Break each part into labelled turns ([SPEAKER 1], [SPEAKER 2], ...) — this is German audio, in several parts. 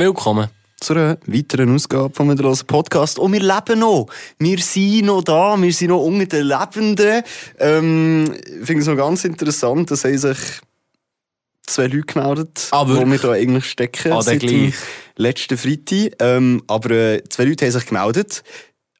[SPEAKER 1] Willkommen.
[SPEAKER 2] zu einer weiteren Ausgabe von Mittellosen Podcast. Und wir leben noch. Wir sind noch da. Wir sind noch unter den Lebenden. Ähm, ich finde es noch ganz interessant, dass haben sich zwei Leute gemeldet,
[SPEAKER 1] Ah,
[SPEAKER 2] wo wir da eigentlich stecken.
[SPEAKER 1] Ah,
[SPEAKER 2] seit dem letzten Freitag. Ähm, aber äh, zwei Leute haben sich gemeldet.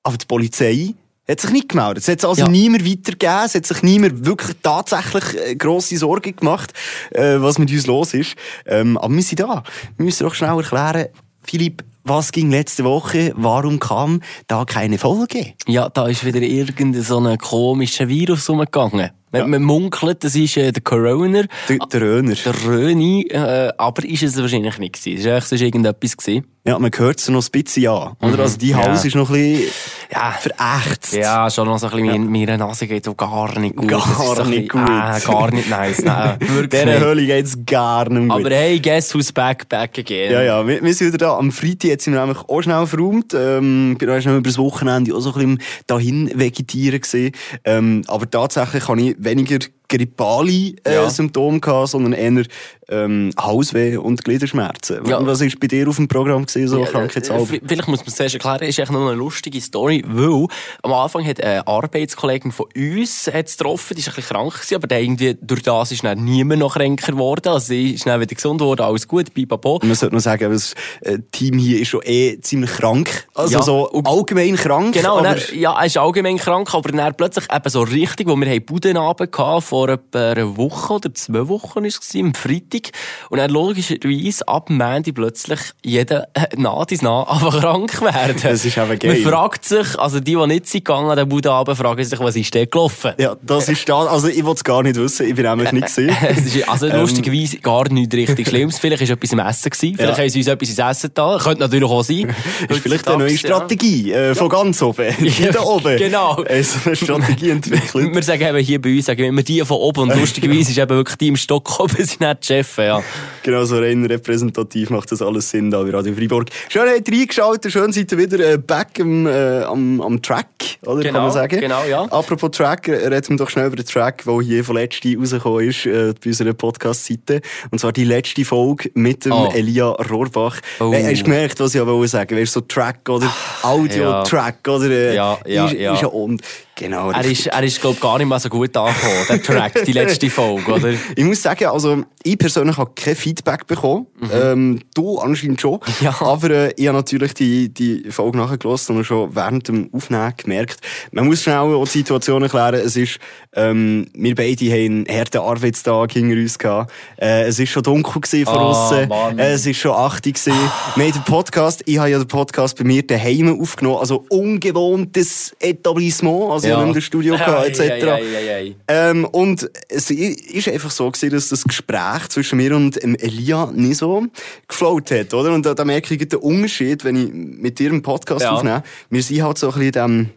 [SPEAKER 2] Aber die Polizei hat sich nicht gemeldet. Es hat also
[SPEAKER 1] Ja.
[SPEAKER 2] niemand weitergegeben. Es hat sich niemand wirklich tatsächlich äh, grosse Sorgen gemacht, äh, was mit uns los ist. Ähm, aber wir sind da. Wir müssen doch schnell erklären, Philipp, was ging letzte Woche? Warum kam da keine Folge?
[SPEAKER 1] Ja, da ist wieder irgendein so ein komischer Virus rumgegangen. Man,
[SPEAKER 2] Ja.
[SPEAKER 1] man munkelt, das ist äh, der Corona,
[SPEAKER 2] Der, der Röner.
[SPEAKER 1] der Röni, äh, aber ist es wahrscheinlich nicht gewesen. Es echt sonst irgendetwas gewesen.
[SPEAKER 2] Ja, man hört es noch ein bisschen an. Oder? Also, die
[SPEAKER 1] Ja.
[SPEAKER 2] Hals ist noch ein bisschen
[SPEAKER 1] Ja.
[SPEAKER 2] verächtzt.
[SPEAKER 1] Ja, schon noch so ein bisschen, ja. meine Nase geht auch gar nicht gut.
[SPEAKER 2] Gar
[SPEAKER 1] so
[SPEAKER 2] nicht
[SPEAKER 1] bisschen,
[SPEAKER 2] gut.
[SPEAKER 1] Äh, gar nicht nice, nein, wirklich
[SPEAKER 2] Dieser. Höhle geht's gar nicht gut.
[SPEAKER 1] Aber hey, guess who's back, back again.
[SPEAKER 2] Ja, ja, wir, wir sind wieder da. Am Freitag jetzt sind wir nämlich auch schnell verräumt. Ähm, bin auch schnell über das Wochenende auch so ein bisschen dahin vegetieren gesehen. Ähm, aber tatsächlich habe ich weniger grippale äh,
[SPEAKER 1] Ja.
[SPEAKER 2] Symptome gehabt, sondern eher ähm, Hausweh und Gliederschmerzen.
[SPEAKER 1] Ja.
[SPEAKER 2] Was ist bei dir auf dem Programm gesehen, so
[SPEAKER 1] Ja,
[SPEAKER 2] Krankheitshalber?
[SPEAKER 1] äh, Vielleicht muss man es zuerst erklären, ist echt noch eine lustige Story, weil am Anfang hat eine Arbeitskollegin von uns hat's getroffen, die ist ein bisschen krank gewesen, aber dann irgendwie, durch das ist dann niemand noch kränker geworden, also sie ist dann wieder gesund geworden, alles gut, pipapo.
[SPEAKER 2] Man sollte noch sagen, das äh, Team hier ist schon eh ziemlich krank. Also
[SPEAKER 1] Ja.
[SPEAKER 2] so allgemein krank.
[SPEAKER 1] Genau,
[SPEAKER 2] aber
[SPEAKER 1] dann, ja, er ist allgemein krank, aber dann plötzlich eben so richtig, wo wir haben Budenabend gehabt, vor etwa einer Woche oder zwei Wochen ist es am Freitag. Und dann logischerweise ab Montag plötzlich jeder äh, nah dies nah einfach krank werden.
[SPEAKER 2] Das ist eben geil.
[SPEAKER 1] Man fragt sich, also die, die nicht sind gegangen an den Budenabend, fragen sich, was ist denn gelaufen?
[SPEAKER 2] ja, das ist da. Also ich will es gar nicht wissen. Ich bin nämlich nicht gesehen.
[SPEAKER 1] Also lustigerweise gar nichts richtig Schlimmes. Vielleicht war etwas im Essen. Gewesen. Vielleicht
[SPEAKER 2] Ja.
[SPEAKER 1] haben sie uns etwas ins Essen da. Könnte natürlich auch sein.
[SPEAKER 2] ist vielleicht eine neue
[SPEAKER 1] Ja.
[SPEAKER 2] Strategie äh, von ganz oben. Die da oben.
[SPEAKER 1] Genau.
[SPEAKER 2] Äh, so eine Strategie entwickelt.
[SPEAKER 1] Wir sagen eben hier bei uns, sagen wir immer die von oben. Und lustigerweise ist eben wirklich die im Stock oben, sind nicht die Chefs, ja.
[SPEAKER 2] Genau, so rein repräsentativ macht das alles Sinn da bei Radio Freiburg. Schön habt ihr reingeschaut, schön seid ihr wieder äh, back am, äh, am, am Track, oder?
[SPEAKER 1] Genau,
[SPEAKER 2] kann man sagen.
[SPEAKER 1] genau, ja.
[SPEAKER 2] Apropos Track, äh, reden wir doch schnell über den Track, der hier von letzte rausgekommen ist, äh, bei unserer Podcast-Seite. Und zwar die letzte Folge mit dem
[SPEAKER 1] Oh.
[SPEAKER 2] Elia Rohrbach.
[SPEAKER 1] Oh.
[SPEAKER 2] Äh, hast du gemerkt, was ich aber sagen Weißt du, so Track oder Audio-Track oder äh,
[SPEAKER 1] Ja, ja,
[SPEAKER 2] ist,
[SPEAKER 1] ja.
[SPEAKER 2] ist ja und genau.
[SPEAKER 1] Er ist, er ist, glaub gar nicht mal so gut angekommen, der Track, die letzte Folge, oder?
[SPEAKER 2] Ich muss sagen, also ich persönlich habe kein Feedback bekommen. Ähm, du anscheinend schon.
[SPEAKER 1] Mhm. Ja.
[SPEAKER 2] Aber äh, ich habe natürlich die, die Folge nachgelassen und schon während dem Aufnehmen gemerkt, man muss schnell auch die Situation erklären. Es ist, ähm, wir beide haben einen harten Arbeitstag hinter uns gehabt. Äh, es ist schon dunkel gewesen von
[SPEAKER 1] Ah. Mann.
[SPEAKER 2] Äh, es ist schon 8 Uhr gewesen. Wir haben den Podcast, ich habe ja den Podcast bei mir daheim aufgenommen. Also ungewohntes Etablissement. Also habe nicht im Studio gehabt, etc.
[SPEAKER 1] Ei.
[SPEAKER 2] Ähm, und es ist einfach so gewesen, dass das Gespräch zwischen mir und dem Elia nicht so geflowt hat, oder? Und da, da merke ich den Unterschied, wenn ich mit dir einen Podcast
[SPEAKER 1] Ja.
[SPEAKER 2] aufnehme. Wir sind halt so ein bisschen dem,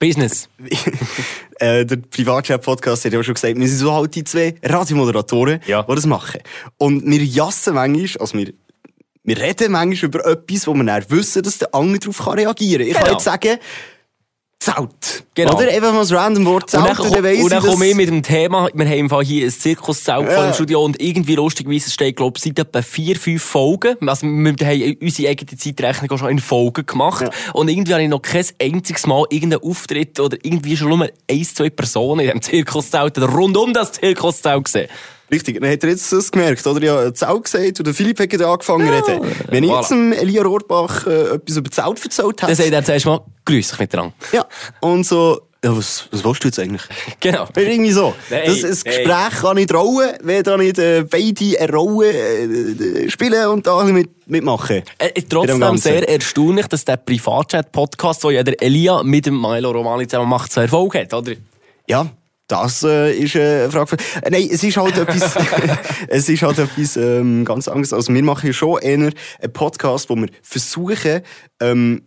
[SPEAKER 1] Business.
[SPEAKER 2] äh, der Privatchat-Podcast hat ja schon gesagt, wir sind so halt die zwei Radiomoderatoren,
[SPEAKER 1] Ja.
[SPEAKER 2] die das machen. Und wir jassen manchmal, also wir, wir reden manchmal über etwas, wo wir dann wissen, dass der andere darauf kann reagieren kann. Ich kann
[SPEAKER 1] Genau.
[SPEAKER 2] jetzt sagen, Zelt.
[SPEAKER 1] Genau.
[SPEAKER 2] Oder? Einfach mal das random Wort
[SPEAKER 1] Und
[SPEAKER 2] Zelt.
[SPEAKER 1] dann,
[SPEAKER 2] und dann
[SPEAKER 1] und dann
[SPEAKER 2] ich, dass-
[SPEAKER 1] komme ich mit dem Thema, wir haben im Fall hier ein Zirkuszelt vor
[SPEAKER 2] Ja.
[SPEAKER 1] dem Studio und irgendwie lustigerweise steht, glaube ich, seit etwa vier, fünf Folgen. Also wir haben unsere eigene Zeitrechnung auch schon in Folgen gemacht.
[SPEAKER 2] Ja.
[SPEAKER 1] Und irgendwie habe ich noch kein einziges Mal irgendeinen Auftritt oder irgendwie schon nur ein, zwei Personen in diesem Zirkuszelt oder rund um das Zirkuszelt gesehen.
[SPEAKER 2] Richtig, dann hat er jetzt das gemerkt, oder? Ich habe Zelt gesagt und der Philipp hat angefangen zu reden. Wenn ich
[SPEAKER 1] voilà.
[SPEAKER 2] jetzt dem Elia Rohrbach äh, etwas über Zelt erzählt
[SPEAKER 1] Dann sagt
[SPEAKER 2] hätte.
[SPEAKER 1] er zuerst mal, grüß dich miteinander.
[SPEAKER 2] Ja. Und so, ja, was, was willst du jetzt eigentlich?
[SPEAKER 1] Genau.
[SPEAKER 2] Irgendwie so.
[SPEAKER 1] Nein,
[SPEAKER 2] das, ein
[SPEAKER 1] hey.
[SPEAKER 2] Gespräch kann nicht rollen, wenn da nicht äh, beide eine Rolle äh, spielen und da mit, mitmachen.
[SPEAKER 1] Äh,
[SPEAKER 2] dem
[SPEAKER 1] trotzdem sehr erstaunlich, dass der Privatchat-Podcast, den ja der Elia mit dem Milo Romani zusammen macht, so Erfolg hat, oder?
[SPEAKER 2] Ja, das äh, ist äh, eine Frage. Für, äh, nein, es ist halt etwas, es ist halt etwas ähm, ganz anderes. Also wir machen ja schon eher einen Podcast, wo wir versuchen, ähm,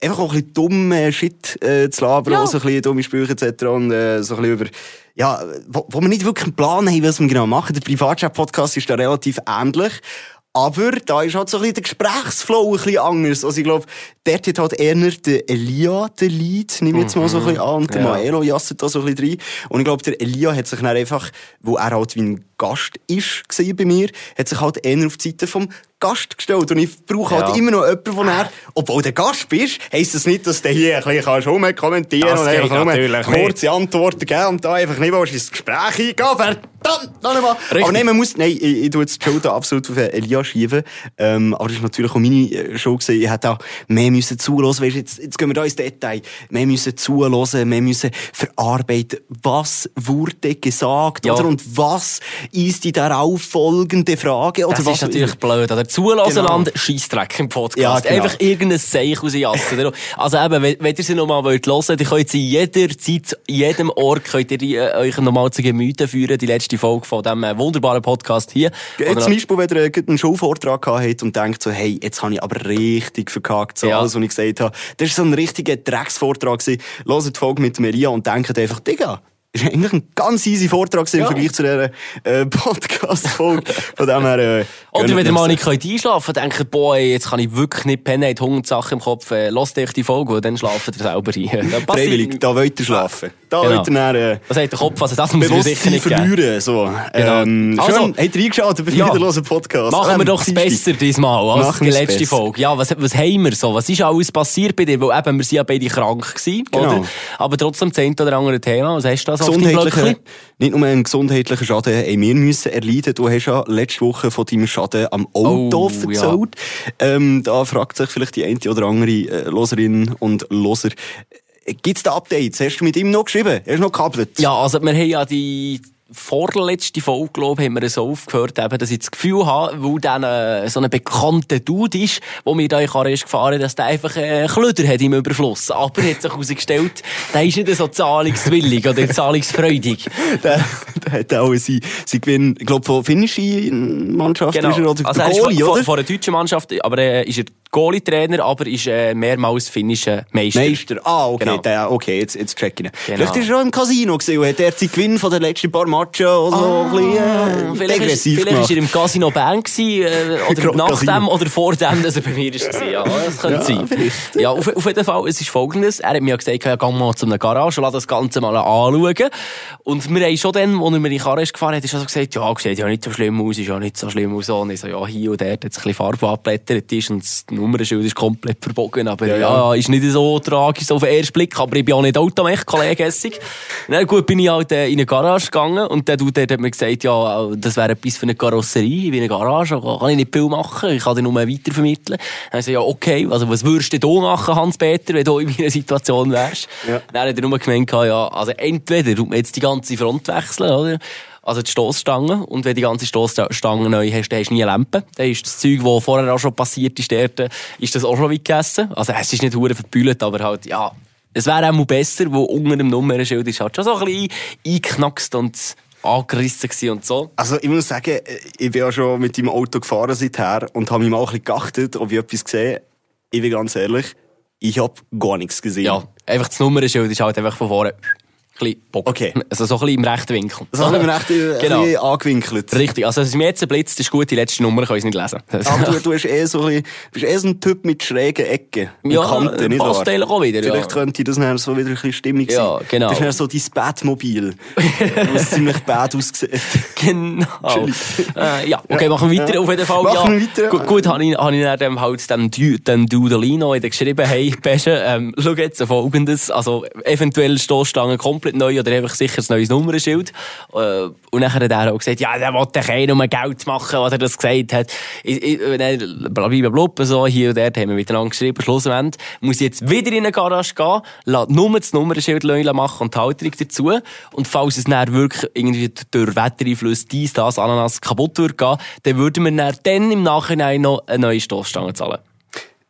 [SPEAKER 2] einfach auch ein bisschen dumme Shit äh, zu labern,
[SPEAKER 1] Ja.
[SPEAKER 2] auch so ein bisschen dumme Sprüche etc. Und äh, so ein bisschen über, ja, wo, wo wir nicht wirklich einen Plan haben, was wir genau machen. Der Privatchat-Podcast ist da relativ ähnlich. Aber da ist halt so ein bisschen der Gesprächsflow ein bisschen anders. Also ich glaube, dort hat halt eher der Elia den Lead, nehme ich jetzt mal so ein bisschen an, und der
[SPEAKER 1] Ja.
[SPEAKER 2] Maelo jasset da so ein bisschen rein. Und ich glaube, der Elia hat sich dann einfach, wo er halt wie ein Gast ist, bei mir, hat sich halt eher auf die Seite vom Gast gestellt. Und ich brauche halt
[SPEAKER 1] Ja.
[SPEAKER 2] immer noch jemanden, wo er, obwohl du Gast bist, heisst das nicht, dass du hier ein bisschen kannst rumkommentieren
[SPEAKER 1] Das
[SPEAKER 2] und einfach nur kurze Antworten geben und da einfach nicht willst ins Gespräch eingehen. Verdammt, noch einmal.
[SPEAKER 1] Richtig.
[SPEAKER 2] Aber nein, man muss, nein, ich, ich tue jetzt die Schuld absolut auf Elia schieben. Ähm, aber das ist natürlich auch meine äh, Schuld gewesen. Ich hätte auch mehr müssen zuhören. Weißt, jetzt, jetzt gehen wir da ins Detail. Mehr müssen zuhören, mehr müssen verarbeiten. Was wurde gesagt,
[SPEAKER 1] Ja.
[SPEAKER 2] oder? Und was ist die darauf folgende Frage, oder
[SPEAKER 1] Das
[SPEAKER 2] was?
[SPEAKER 1] ist natürlich blöd. Oder Zulassland, Scheissdreck im Podcast.
[SPEAKER 2] Ja, genau.
[SPEAKER 1] Einfach irgendein Seich rausjassen. also eben, wenn, wenn ihr sie nochmal wollt hören, dann könnt ihr jederzeit, in jedem Ort, könnt ihr äh, euch nochmal zu Gemüte führen, die letzte Folge von diesem äh, wunderbaren Podcast hier. Oder-
[SPEAKER 2] zum Beispiel, wenn ihr einen Schulvortrag gehabt habt und denkt so, hey, jetzt habe ich aber richtig verkackt, so
[SPEAKER 1] Ja.
[SPEAKER 2] alles, was ich gesagt habe. Das war so ein richtiger Drecksvortrag. gewesen. Hört die Folge mit Maria und denkt einfach, Digga, das war eigentlich ein ganz easy Vortrag gewesen im
[SPEAKER 1] Ja.
[SPEAKER 2] Vergleich zu dieser äh, Podcast-Folge. Von dem her, äh,
[SPEAKER 1] Oder wenn ihr mal nicht einschlafen könnt, denkt, boah, jetzt kann ich wirklich nicht pennen, habt hundert Sachen im Kopf, äh, lasst euch die Folge und dann schlaft ihr selber ein. Dann passiert-
[SPEAKER 2] Freiwillig, da wollt ihr schlafen. Da
[SPEAKER 1] Genau.
[SPEAKER 2] dann, äh,
[SPEAKER 1] Was sagt der Kopf? Also das muss ich mir sicher nicht geben.
[SPEAKER 2] verlieren. So.
[SPEAKER 1] Genau.
[SPEAKER 2] Ähm,
[SPEAKER 1] Also-
[SPEAKER 2] schön, habt ihr eingeschaut über
[SPEAKER 1] Ja.
[SPEAKER 2] den wiederlosen Podcast?
[SPEAKER 1] Machen wir
[SPEAKER 2] Ähm,
[SPEAKER 1] doch das
[SPEAKER 2] Dienstag.
[SPEAKER 1] besser diesmal als
[SPEAKER 2] Machen
[SPEAKER 1] die letzte
[SPEAKER 2] besser.
[SPEAKER 1] Folge. Ja, was, was haben wir so? Was ist alles passiert bei dir? Weil eben, wir sind ja beide krank gewesen,
[SPEAKER 2] Genau.
[SPEAKER 1] oder? Aber trotzdem das eine oder andere Thema. Was hast du da so Blöckchen?
[SPEAKER 2] nicht nur einen gesundheitlichen Schaden haben wir müssen erleiden. Du hast ja letzte Woche von deinem Schaden am Auto
[SPEAKER 1] Oh,
[SPEAKER 2] erzählt. Ähm, da fragt sich vielleicht die eine oder andere äh, Loserin und Loser, gibt es da Updates? Hast du mit ihm noch geschrieben? Hast du noch gekabelt?
[SPEAKER 1] Ja, also wir haben ja die vorletzte Folge, glaube ich, haben wir so aufgehört, eben, dass ich das Gefühl habe, weil dann äh, so ein bekannter Dude ist, wo mir da in Karre gefahren dass der einfach äh, Klöder hat im Überfluss. Aber hat sich herausgestellt, der ist nicht so zahlungswillig oder zahlungsfreudig.
[SPEAKER 2] Der, der hat auch seinen sein Gewinn, ich glaube, von finnischen Mannschaft ist er, oder
[SPEAKER 1] Also
[SPEAKER 2] der
[SPEAKER 1] er ist
[SPEAKER 2] Goalie,
[SPEAKER 1] von,
[SPEAKER 2] oder?
[SPEAKER 1] von, von der deutschen Mannschaft, aber äh, ist er Goalie-Trainer, aber ist äh, mehrmals finnischer Meister.
[SPEAKER 2] Meister. Ah, okay,
[SPEAKER 1] Genau.
[SPEAKER 2] der, okay, jetzt, jetzt check ich ihn.
[SPEAKER 1] Genau.
[SPEAKER 2] Vielleicht ist er auch im Casino gewesen und hat er seinen Gewinn von den letzten paar Matchen oder so ein bisschen, äh,
[SPEAKER 1] Ah, Vielleicht, ist, vielleicht ist
[SPEAKER 2] gemacht.
[SPEAKER 1] er im Casino Bern gewesen, äh, oder nach
[SPEAKER 2] Casino.
[SPEAKER 1] dem oder vor dem, dass er bei mir ist. gewesen. Ja, das könnte
[SPEAKER 2] Ja,
[SPEAKER 1] sein.
[SPEAKER 2] vielleicht.
[SPEAKER 1] Ja, auf, auf jeden Fall, es ist folgendes. Er hat mir gesagt, ja, geh mal zu einer Garage und lass das Ganze mal anschauen. Und wir haben schon dann, als er mir in die Karre ist gefahren hat, ist er so gesagt, ja, sieht ja nicht so schlimm aus, ist ja nicht so schlimm aus. Und ich so, ja, hier und dort hat es ein bisschen Farbe abgeblättert ist und Nummernschild ist komplett verbogen. Aber ja,
[SPEAKER 2] Ja, ja.
[SPEAKER 1] ist nicht so tragisch auf den ersten Blick. Aber ich bin auch nicht Automech, Kollege Essig. Na gut, bin ich halt äh, in eine Garage gegangen und der Dude hat mir gesagt, ja, das wäre etwas für eine Karosserie, wie eine Garage, da kann ich nicht viel machen, ich kann dir nur weitervermitteln. Dann habe ich gesagt, ja, okay, also was würdest du denn machen, Hans-Peter, wenn du in meiner Situation wärst?
[SPEAKER 2] Ja.
[SPEAKER 1] Dann hat er nur gemeint, ja, also entweder tut man jetzt die ganze Front wechseln, oder? Also die Stossstange. Und wenn die ganze Stossstange neu hast, dann hast du nie eine Lampe. Dann ist das Zeug, das vorher auch schon passiert ist, dort, ist das auch schon weit gegessen. Also es ist nicht hure verbühlt, aber halt, ja. Es wäre auch mal besser, wo unter dem Nummernschild ist halt schon so ein bisschen eingeknackst und angerissen und so.
[SPEAKER 2] Also ich muss sagen, ich bin ja schon mit deinem Auto gefahren seither und habe mich mal ein bisschen geachtet, ob ich etwas gesehen Ich bin ganz ehrlich, ich habe gar nichts gesehen.
[SPEAKER 1] Ja, einfach das Nummernschild ist halt einfach von vorne bisschen bock.
[SPEAKER 2] Okay.
[SPEAKER 1] Also so ein bisschen im rechten Winkel.
[SPEAKER 2] Das haben wir echt äh,
[SPEAKER 1] Genau.
[SPEAKER 2] ein angewinkelt.
[SPEAKER 1] Richtig, also es ist mir jetzt ein Blitz, das ist gut, die letzte Nummer können sie nicht lesen.
[SPEAKER 2] Aber du, du bist eh so ein, bist eh so ein Typ mit schrägen Ecken und
[SPEAKER 1] Ja,
[SPEAKER 2] Kanten, nicht wahr?
[SPEAKER 1] auch wieder, ja.
[SPEAKER 2] Vielleicht könnte das dann so wieder ein bisschen stimmig
[SPEAKER 1] Ja,
[SPEAKER 2] sein.
[SPEAKER 1] genau.
[SPEAKER 2] Das ist dann so dein Batmobil, was ziemlich bad aussieht.
[SPEAKER 1] Genau. äh, ja, okay,
[SPEAKER 2] Ja.
[SPEAKER 1] machen wir weiter.
[SPEAKER 2] Ja.
[SPEAKER 1] Auf jeden Fall.
[SPEAKER 2] Machen
[SPEAKER 1] ja.
[SPEAKER 2] wir weiter.
[SPEAKER 1] Gut, gut habe ich, hab ich dann dem halt dem, dem Dudelino geschrieben, hey, Pesche, ähm, schau jetzt folgendes, also eventuell Stoßstangen komplett neu oder einfach sicher ein neues Nummernschild. Äh, und dann hat er auch gesagt, ja, der wollte eh nur Geld machen, was er das gesagt hat. Blablabla, so, hier und dort haben wir miteinander geschrieben, schlussendlich muss ich jetzt wieder in eine Garage gehen, lass nur das Nummernschild machen und die Halterung dazu. Und falls es dann wirklich irgendwie durch Wettereinfluss dies, das, Ananas kaputt gehen, dann würden wir dann im Nachhinein noch eine neue Stoßstange zahlen.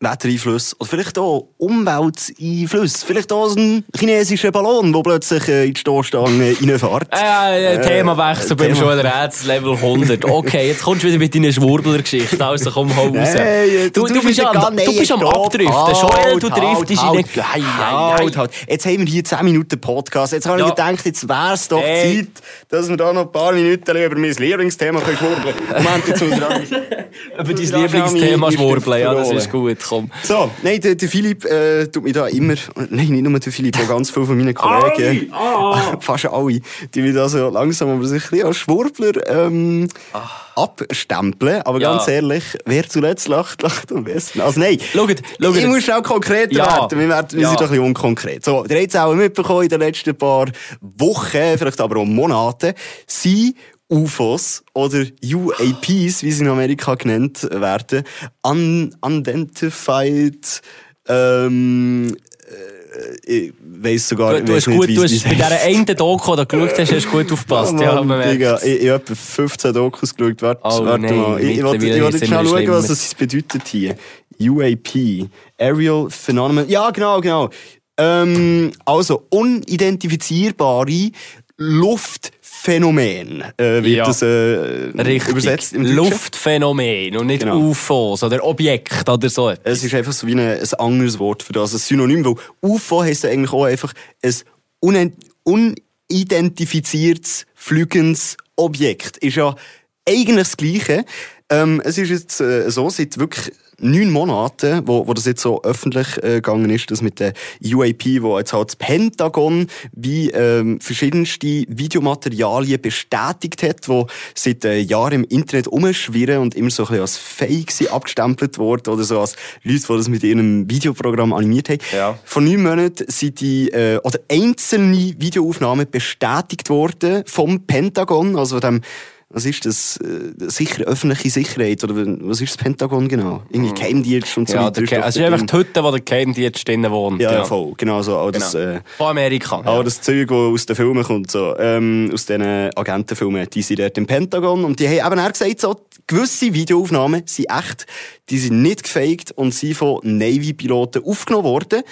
[SPEAKER 2] Wettereinflüsse oder vielleicht auch Umwelteinflüsse. Vielleicht auch ein chinesischer Ballon, der plötzlich äh, in die Stoßstange reinfährt.
[SPEAKER 1] Äh, äh, Themawechsel beim Joel Rätz, Level 100. Okay, jetzt kommst du wieder mit deiner Schwurbler-Geschichte. Also komm, hau raus.
[SPEAKER 2] Hey,
[SPEAKER 1] du, du, bist, am, du bist am Abdriften. Joel, du driftest in
[SPEAKER 2] halt, halt, halt, halt. Jetzt haben wir hier 10 Minuten Podcast. Jetzt habe ich gedacht, jetzt wäre es doch hey. Zeit, dass wir da noch ein paar Minuten über mein Lieblingsthema schwurbeln können. Moment, jetzt muss
[SPEAKER 1] Über dein Lieblingsthema schwurbeln, ja, das ist gut komm.
[SPEAKER 2] So, nein, der, der Philipp äh, tut mich da immer, nein, nicht nur der Philipp, auch ganz viele von meinen Kollegen,
[SPEAKER 1] ah.
[SPEAKER 2] fast alle, die mich da so langsam aber sicher als Schwurbler ähm, ah. abstempeln. Aber ja. ganz ehrlich, wer zuletzt lacht, lacht am besten. Also nein,
[SPEAKER 1] schaut, schaut
[SPEAKER 2] ich muss auch konkret ja. werden. Wir, werden, wir ja. sind doch ein bisschen unkonkret. So, ihr habt es auch mitbekommen in den letzten paar Wochen, vielleicht aber auch Monaten, sie UFOs oder UAPs, wie sie in Amerika genannt werden, Un Unidentified, ähm, äh, ich weiss sogar
[SPEAKER 1] du, du hast gut, du hast bei dieser einen Doku, die du geschaut hast, hast du gut aufgepasst. Oh,
[SPEAKER 2] ja, Mann, Digga, ich, ich habe etwa 15 Dokus geschaut. Warte, oh, warte nein, mal. Ich, ich, wollte, schnell schauen, was das bedeutet hier. UAP. Aerial Phenomenon. Ja, genau, genau. Ähm, also, unidentifizierbare Luft Phänomen äh, wird ja. das äh, übersetzt im
[SPEAKER 1] Luftphänomen und nicht genau. UFOs oder Objekt oder so.
[SPEAKER 2] Es ist einfach so wie ein, ein anderes Wort für das, ein Synonym, weil UFO heisst ja eigentlich auch einfach ein unidentifiziertes, flügendes Objekt. Ist ja eigentlich das Gleiche. Ähm, es ist jetzt äh, so, seit wirklich neun Monaten, wo, wo das jetzt so öffentlich äh, gegangen ist, das mit der UAP, wo jetzt halt das Pentagon wie ähm, verschiedenste Videomaterialien bestätigt hat, wo seit äh, Jahren im Internet umschwirren und immer so ein bisschen als Fake sind abgestempelt worden oder so als Leute, die das mit ihrem Videoprogramm animiert haben.
[SPEAKER 1] Ja.
[SPEAKER 2] Vor neun Monaten sind die äh, oder einzelne Videoaufnahmen bestätigt worden vom Pentagon, also dem was ist das? Äh, sicher, öffentliche Sicherheit? Oder was ist das Pentagon genau? Irgendwie mhm. Geheimdienst und so
[SPEAKER 1] ja, weiter. Also es ist einfach die Hütte, wo der Geheimdienst drinnen wohnt.
[SPEAKER 2] Ja, ja, voll. Genau so. Auch das, genau.
[SPEAKER 1] Äh, Von Amerika.
[SPEAKER 2] Auch ja. das Zeug, das aus den Filmen kommt, so, ähm, aus diesen Agentenfilmen, die sind dort im Pentagon. Und die haben eben auch gesagt, so, gewisse Videoaufnahmen sind echt, die sind nicht gefaked und sind von Navy-Piloten aufgenommen worden.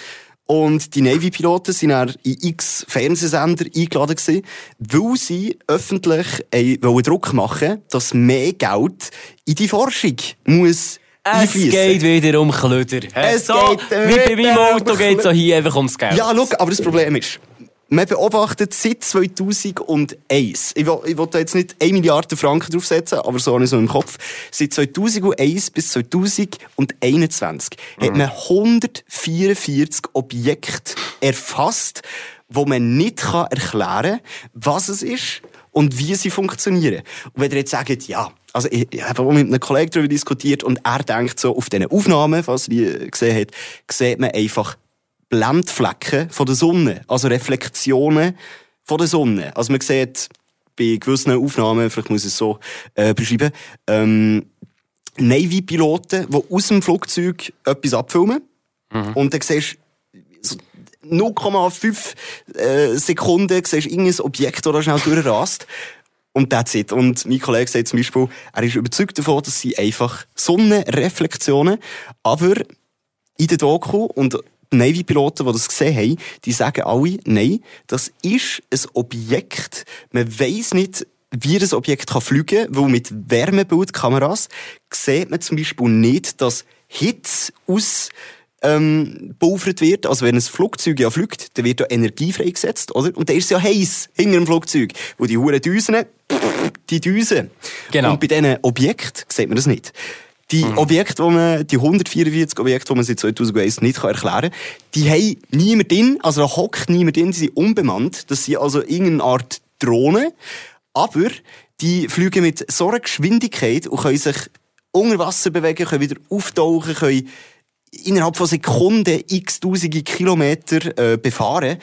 [SPEAKER 2] Und die Navy-Piloten sind dann in x Fernsehsender eingeladen gewesen, weil sie öffentlich äh, Druck machen dass mehr Geld in die Forschung muss
[SPEAKER 1] es geht wieder um Klöder.
[SPEAKER 2] Es so, geht wie
[SPEAKER 1] bei meinem Auto geht es auch hier einfach ums Geld.
[SPEAKER 2] Ja, schau, aber das Problem ist, man beobachtet seit 2001, ich will, ich will da jetzt nicht 1 Milliarde Franken draufsetzen, aber so habe ich so im Kopf, seit 2001 bis 2021 mhm. hat man 144 Objekte erfasst, wo man nicht erklären kann, was es ist und wie sie funktionieren. Und wenn ihr jetzt sagt, ja, also ich, ich habe mit einem Kollegen darüber diskutiert und er denkt so, auf diesen Aufnahmen, was wir gesehen hat, sieht man einfach Blendflecken von der Sonne, also Reflexionen von der Sonne. Also man sieht bei gewissen Aufnahmen, vielleicht muss ich es so äh, beschreiben, ähm, Navy-Piloten, die aus dem Flugzeug etwas abfilmen. Mhm. Und dann siehst du 0,5 äh, Sekunden siehst irgendein Objekt, das schnell durchrast. Und that's it. Und mein Kollege sagt zum Beispiel, er ist überzeugt davon, dass sie einfach Sonnenreflexionen, aber in der Doku und Navy-Piloten, die das gesehen haben, die sagen alle, nein, das ist ein Objekt. Man weiß nicht, wie das Objekt kann fliegen kann, weil mit Wärmebildkameras sieht man zum Beispiel nicht, dass Hitze aus ähm, wird. Also wenn ein Flugzeug ja fliegt, dann wird da Energie freigesetzt, oder? Und dann ist es ja heiß hinter dem Flugzeug, wo die Huren Düsen, die Düsen.
[SPEAKER 1] Genau.
[SPEAKER 2] Und bei diesen Objekten sieht man das nicht. Die mhm. Objekte, die man, die 144 Objekte, die man seit 2001 nicht erklären kann, die haben niemand drin, also da hockt niemand drin, die sind unbemannt. Das sind also irgendeine Art Drohnen. Aber die fliegen mit so einer Geschwindigkeit und können sich unter Wasser bewegen, können wieder auftauchen, können innerhalb von Sekunden x tausende Kilometer äh, befahren.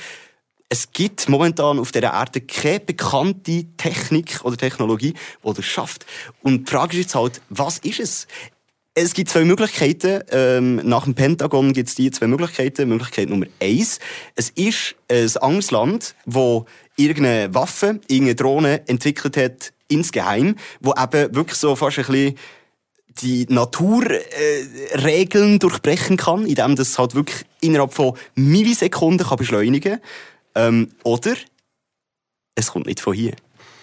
[SPEAKER 2] Es gibt momentan auf der Erde keine bekannte Technik oder Technologie, die das schafft. Und die Frage ist jetzt halt, was ist es? Es gibt zwei Möglichkeiten. Ähm, nach dem Pentagon gibt es die zwei Möglichkeiten. Möglichkeit Nummer eins. Es ist ein anderes Land, wo irgendeine Waffe, irgendeine Drohne entwickelt hat, insgeheim, wo eben wirklich so fast ein bisschen die Naturregeln äh, durchbrechen kann, indem das halt wirklich innerhalb von Millisekunden kann beschleunigen ähm, Oder es kommt nicht von hier.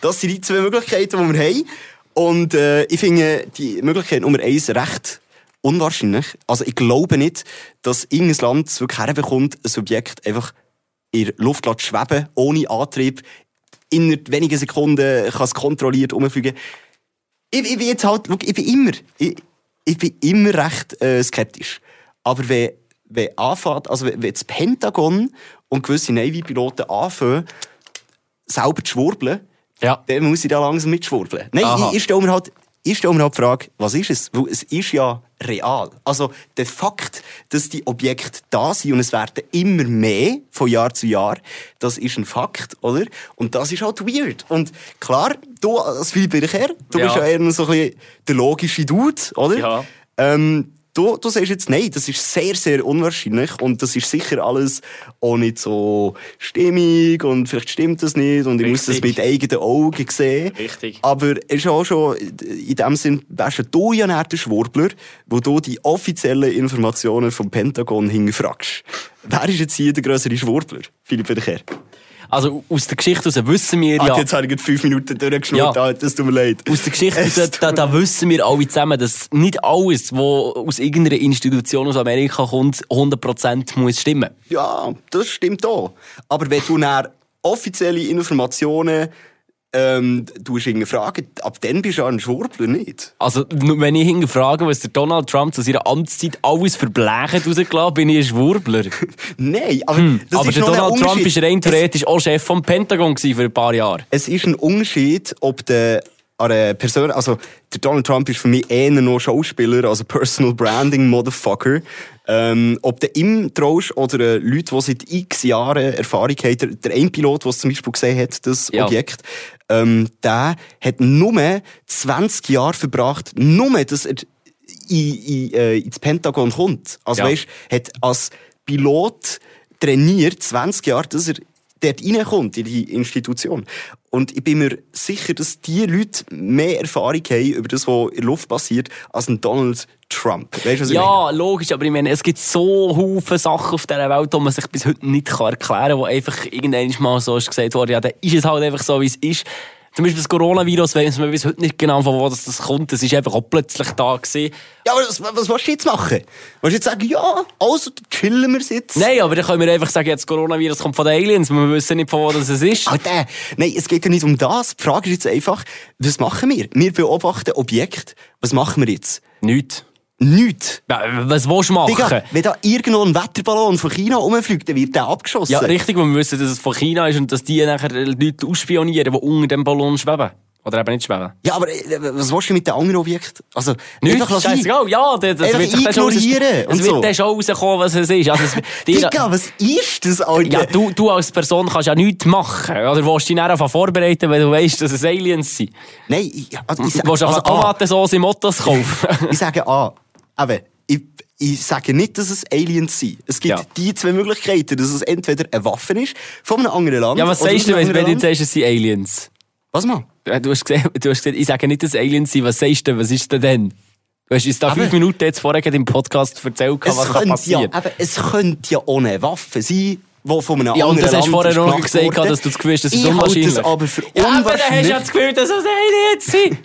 [SPEAKER 2] Das sind die zwei Möglichkeiten, die wir haben. Und äh, ich finde die Möglichkeit Nummer eins recht unwahrscheinlich. Also ich glaube nicht, dass irgendein Land es wirklich herbekommt, ein Subjekt einfach in der Luft schweben, ohne Antrieb, innerhalb weniger Sekunden kann es kontrolliert umfliegen. Ich, ich bin halt, ich bin immer, ich, ich bin immer recht äh, skeptisch. Aber wenn, wenn anfängt, also wenn, wenn das Pentagon und gewisse Navy-Piloten anfangen, selber zu schwurbeln,
[SPEAKER 1] Ja.
[SPEAKER 2] dann muss ich da langsam mitschwurbeln. Nein,
[SPEAKER 1] Aha.
[SPEAKER 2] ich, ich stelle mir halt, ich stelle mir halt die Frage, was ist es? Weil es ist ja real. Also der Fakt, dass die Objekte da sind und es werden immer mehr von Jahr zu Jahr, das ist ein Fakt, oder? Und das ist halt weird. Und klar, du als Philipp Bircher, du
[SPEAKER 1] Ja.
[SPEAKER 2] bist ja eher so ein bisschen der logische Dude, oder?
[SPEAKER 1] Ja.
[SPEAKER 2] Ähm, du, du sagst jetzt, nein, das ist sehr, sehr unwahrscheinlich und das ist sicher alles auch nicht so stimmig und vielleicht stimmt das nicht und ich muss das
[SPEAKER 1] Richtig.
[SPEAKER 2] mit eigenen Augen sehen.
[SPEAKER 1] Richtig.
[SPEAKER 2] Aber es ist auch schon, in dem Sinn, wärst du ja nicht der Schwurbler, wo du die offiziellen Informationen vom Pentagon hingefragst. Wer ist jetzt hier der grössere Schwurbler? Philipp Wiederkehr.
[SPEAKER 1] Also aus der Geschichte heraus wissen wir
[SPEAKER 2] Ah,
[SPEAKER 1] ja...
[SPEAKER 2] jetzt habe ich fünf Minuten durchgeschnurrt,
[SPEAKER 1] Ja.
[SPEAKER 2] das tut mir leid.
[SPEAKER 1] Aus der Geschichte
[SPEAKER 2] Es
[SPEAKER 1] heraus, da, da wissen wir alle zusammen, dass nicht alles, was aus irgendeiner Institution aus Amerika kommt, 100% muss stimmen.
[SPEAKER 2] Ja, das stimmt auch. Aber wenn du dann offizielle Informationen ähm, du hast fragen, ab dann bist du ein Schwurbler, nicht?
[SPEAKER 1] Also, wenn ich hinterfrage, was der Donald Trump zu seiner Amtszeit alles verblechen rausgelassen bin ich ein Schwurbler.
[SPEAKER 2] Nein, aber das
[SPEAKER 1] Aber
[SPEAKER 2] ist
[SPEAKER 1] der Donald Trump war rein theoretisch auch Chef vom Pentagon für ein paar Jahre.
[SPEAKER 2] Es ist ein Unterschied, ob der eine Person, also der Donald Trump ist für mich eher noch Schauspieler, also Personal Branding Motherfucker. Ähm, ob du ihm traust oder äh, Leute, die seit x Jahren Erfahrung haben, der, der ein Pilot, der es zum Beispiel gesehen hat, das
[SPEAKER 1] Ja.
[SPEAKER 2] Objekt, ähm, der hat nur 20 Jahre verbracht, nur, dass er in, in, äh, ins Pentagon kommt. Also
[SPEAKER 1] Ja.
[SPEAKER 2] weißt, hat als Pilot trainiert 20 Jahre, dass er dort reinkommt, in die Institution. Und ich bin mir sicher, dass die Leute mehr Erfahrung haben über das, was in der Luft passiert, als ein Donald Trump. Weißt du, was ich meine?
[SPEAKER 1] Ja, logisch, aber ich meine, es gibt so viele Sachen auf dieser Welt, die man sich bis heute nicht erklären kann, wo einfach irgendwann mal so ist gesagt wurde, ja, dann ist es halt einfach so, wie es ist. Zum Beispiel das Coronavirus, weiss man bis heute nicht genau, von wo das, das kommt. Das ist einfach auch plötzlich da gewesen.
[SPEAKER 2] Ja, aber was, was willst du jetzt machen? Willst du jetzt sagen, ja, also chillen wir jetzt?
[SPEAKER 1] Nein, aber dann können wir einfach sagen, jetzt das Coronavirus kommt von den Aliens, wir wissen nicht, von wo das es ist.
[SPEAKER 2] Alter, nein, es geht ja nicht um das. Die Frage ist jetzt einfach, was machen wir? Wir beobachten Objekte. Was machen wir jetzt?
[SPEAKER 1] Nichts.
[SPEAKER 2] Nichts.
[SPEAKER 1] Ja, was willst du machen?
[SPEAKER 2] Digga, wenn da irgendwo ein Wetterballon von China rumfliegt, dann wird der abgeschossen.
[SPEAKER 1] Ja, richtig, weil wir wissen, dass es von China ist und dass die nachher Leute ausspionieren, die unter dem Ballon schweben. Oder eben nicht schweben.
[SPEAKER 2] Ja, aber äh, was willst du mit den anderen Objekten? Also,
[SPEAKER 1] Nichts,
[SPEAKER 2] einfach lassen.
[SPEAKER 1] Ja, das, das wird
[SPEAKER 2] ignorieren und
[SPEAKER 1] Es wird dann schon rauskommen, was es ist. Also, es,
[SPEAKER 2] Digga, was ist das, Alter?
[SPEAKER 1] ja, du, du als Person kannst ja nichts machen. Oder willst dich dann einfach vorbereiten, wenn du weißt, dass es Aliens sind?
[SPEAKER 2] Nein, ich, also, ich,
[SPEAKER 1] Du willst
[SPEAKER 2] also,
[SPEAKER 1] also,
[SPEAKER 2] A,
[SPEAKER 1] Tomatensauce im Mottos kaufen.
[SPEAKER 2] ich sage A, aber ich, ich sage nicht, dass es Aliens sind. Es gibt
[SPEAKER 1] Ja.
[SPEAKER 2] die zwei Möglichkeiten, dass es entweder eine Waffe ist von einem anderen Land.
[SPEAKER 1] ja, was sagst du, wenn du jetzt sagst, es sind Aliens?
[SPEAKER 2] Was man?
[SPEAKER 1] Äh, Du hast, gesehen, du hast gesagt, ich sage nicht, dass es Aliens sind. Was sagst du, was ist denn denn? Du hast uns da
[SPEAKER 2] Aber-
[SPEAKER 1] fünf Minuten jetzt vorher im Podcast erzählt, was
[SPEAKER 2] Es
[SPEAKER 1] da
[SPEAKER 2] könnte, ja,
[SPEAKER 1] passiert.
[SPEAKER 2] aber es könnte ja ohne Waffe sein, die von einem
[SPEAKER 1] Ja,
[SPEAKER 2] anderen
[SPEAKER 1] das hast du
[SPEAKER 2] Land
[SPEAKER 1] vorher
[SPEAKER 2] ist
[SPEAKER 1] noch gesagt,
[SPEAKER 2] worden.
[SPEAKER 1] dass du das Gefühl hast, das ist
[SPEAKER 2] ich
[SPEAKER 1] unwahrscheinlich.
[SPEAKER 2] das aber für
[SPEAKER 1] Ja, aber dann hast du ja das Gefühl, dass es Aliens sind.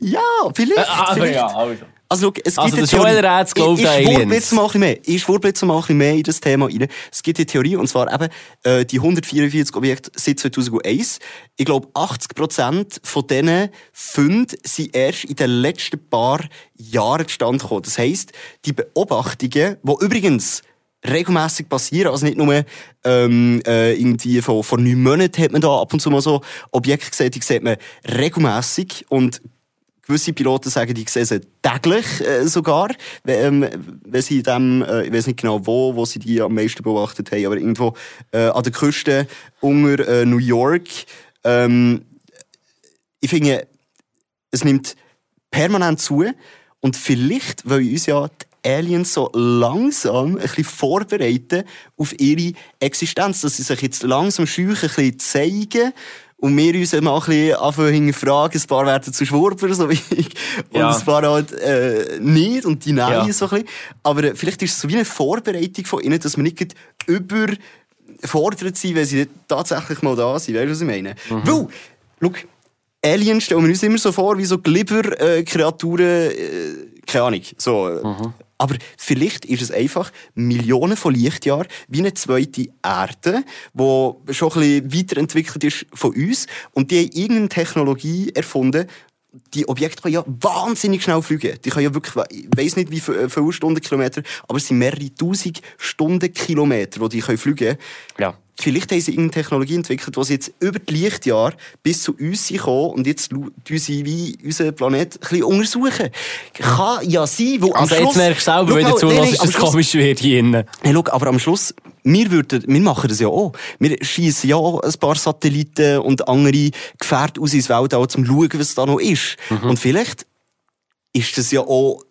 [SPEAKER 2] Ja, vielleicht.
[SPEAKER 1] Äh, aber
[SPEAKER 2] vielleicht.
[SPEAKER 1] ja, also.
[SPEAKER 2] Also, schau, es
[SPEAKER 1] Also,
[SPEAKER 2] gibt
[SPEAKER 1] der
[SPEAKER 2] eine
[SPEAKER 1] Joel. Rätz glaubt
[SPEAKER 2] Ich- ich
[SPEAKER 1] Aliens.
[SPEAKER 2] jetzt mal ein bisschen mehr. Ich schwurbel jetzt mal ein bisschen mehr in das Thema rein. Es gibt eine Theorie, und zwar eben, äh, die 144 Objekte seit 2001. Ich glaube, 80% von diesen Funden sind erst in den letzten paar Jahren zustande gekommen. Das heisst, die Beobachtungen, die übrigens regelmäßig passieren. Also nicht nur ähm, äh, irgendwie vor, vor neun Monaten hat man da ab und zu mal so Objekte gesehen, die sieht man regelmäßig und gewisse Piloten sagen, die sehen sie täglich äh, sogar, ähm, wenn sie dem, äh, ich weiß nicht genau wo, wo sie die am meisten beobachtet haben, aber irgendwo äh, an der Küste unter äh, New York. Ähm, ich finde, es nimmt permanent zu und vielleicht wollen uns ja die Aliens so langsam ein bisschen vorbereiten auf ihre Existenz, dass sie sich jetzt langsam scheuchen, ein bisschen zeigen und wir uns mal ein bisschen anfangen fragen, ein paar werden zu Schwurber, so wie ich, und
[SPEAKER 1] Ja.
[SPEAKER 2] ein paar halt äh, nicht, und die Nein
[SPEAKER 1] Ja.
[SPEAKER 2] so ein bisschen. Aber äh, vielleicht ist es so wie eine Vorbereitung von ihnen, dass wir nicht überfordert sind, wenn sie tatsächlich mal da sind. Weißt du, was ich meine?
[SPEAKER 1] Mhm.
[SPEAKER 2] Weil, schau, Aliens stellen wir uns immer so vor, wie so Glibber-Kreaturen, äh, keine Ahnung, so. äh,
[SPEAKER 1] Mhm.
[SPEAKER 2] Aber vielleicht ist es einfach Millionen von Lichtjahren wie eine zweite Erde, die schon ein bisschen weiterentwickelt ist von uns. Und die haben irgendeine Technologie erfunden, die Objekte können ja wahnsinnig schnell fliegen. Die können ja wirklich, ich weiss nicht wie viele Stundenkilometer, aber es sind mehrere tausend Stundenkilometer, die die können fliegen können.
[SPEAKER 1] Ja.
[SPEAKER 2] Vielleicht haben sie irgendeine Technologie entwickelt, die sie jetzt über die Lichtjahre bis zu uns sind gekommen und jetzt sie wie unseren Planet ein bisschen untersuchen. Kann ja sein, am
[SPEAKER 1] Also
[SPEAKER 2] Schluss...
[SPEAKER 1] jetzt merkst du selber, wenn du zulässt, dass
[SPEAKER 2] am
[SPEAKER 1] es komisch wird hier innen.
[SPEAKER 2] Hey, schau, aber am Schluss, wir, würden, wir machen das ja auch. Wir schießen ja auch ein paar Satelliten und andere Gefährte aus ins Weltall, um zu schauen, was da noch ist.
[SPEAKER 1] Mhm.
[SPEAKER 2] Und vielleicht ist das ja auch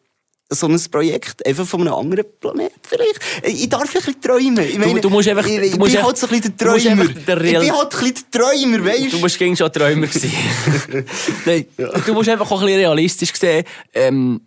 [SPEAKER 2] so ein Projekt einfach von einem anderen Planet vielleicht. Ich darf ein bisschen träumen. Ich meine,
[SPEAKER 1] du musst einfach-
[SPEAKER 2] Ich,
[SPEAKER 1] du
[SPEAKER 2] ich
[SPEAKER 1] musst
[SPEAKER 2] bin
[SPEAKER 1] einfach-
[SPEAKER 2] halt so ein bisschen der
[SPEAKER 1] du
[SPEAKER 2] Träumer.
[SPEAKER 1] der
[SPEAKER 2] ich
[SPEAKER 1] Real-
[SPEAKER 2] bin halt ein bisschen der Träumer, weißt
[SPEAKER 1] Du musst gegen schon Träumer sein. Nein, du musst einfach auch ein bisschen realistisch sehen, ähm,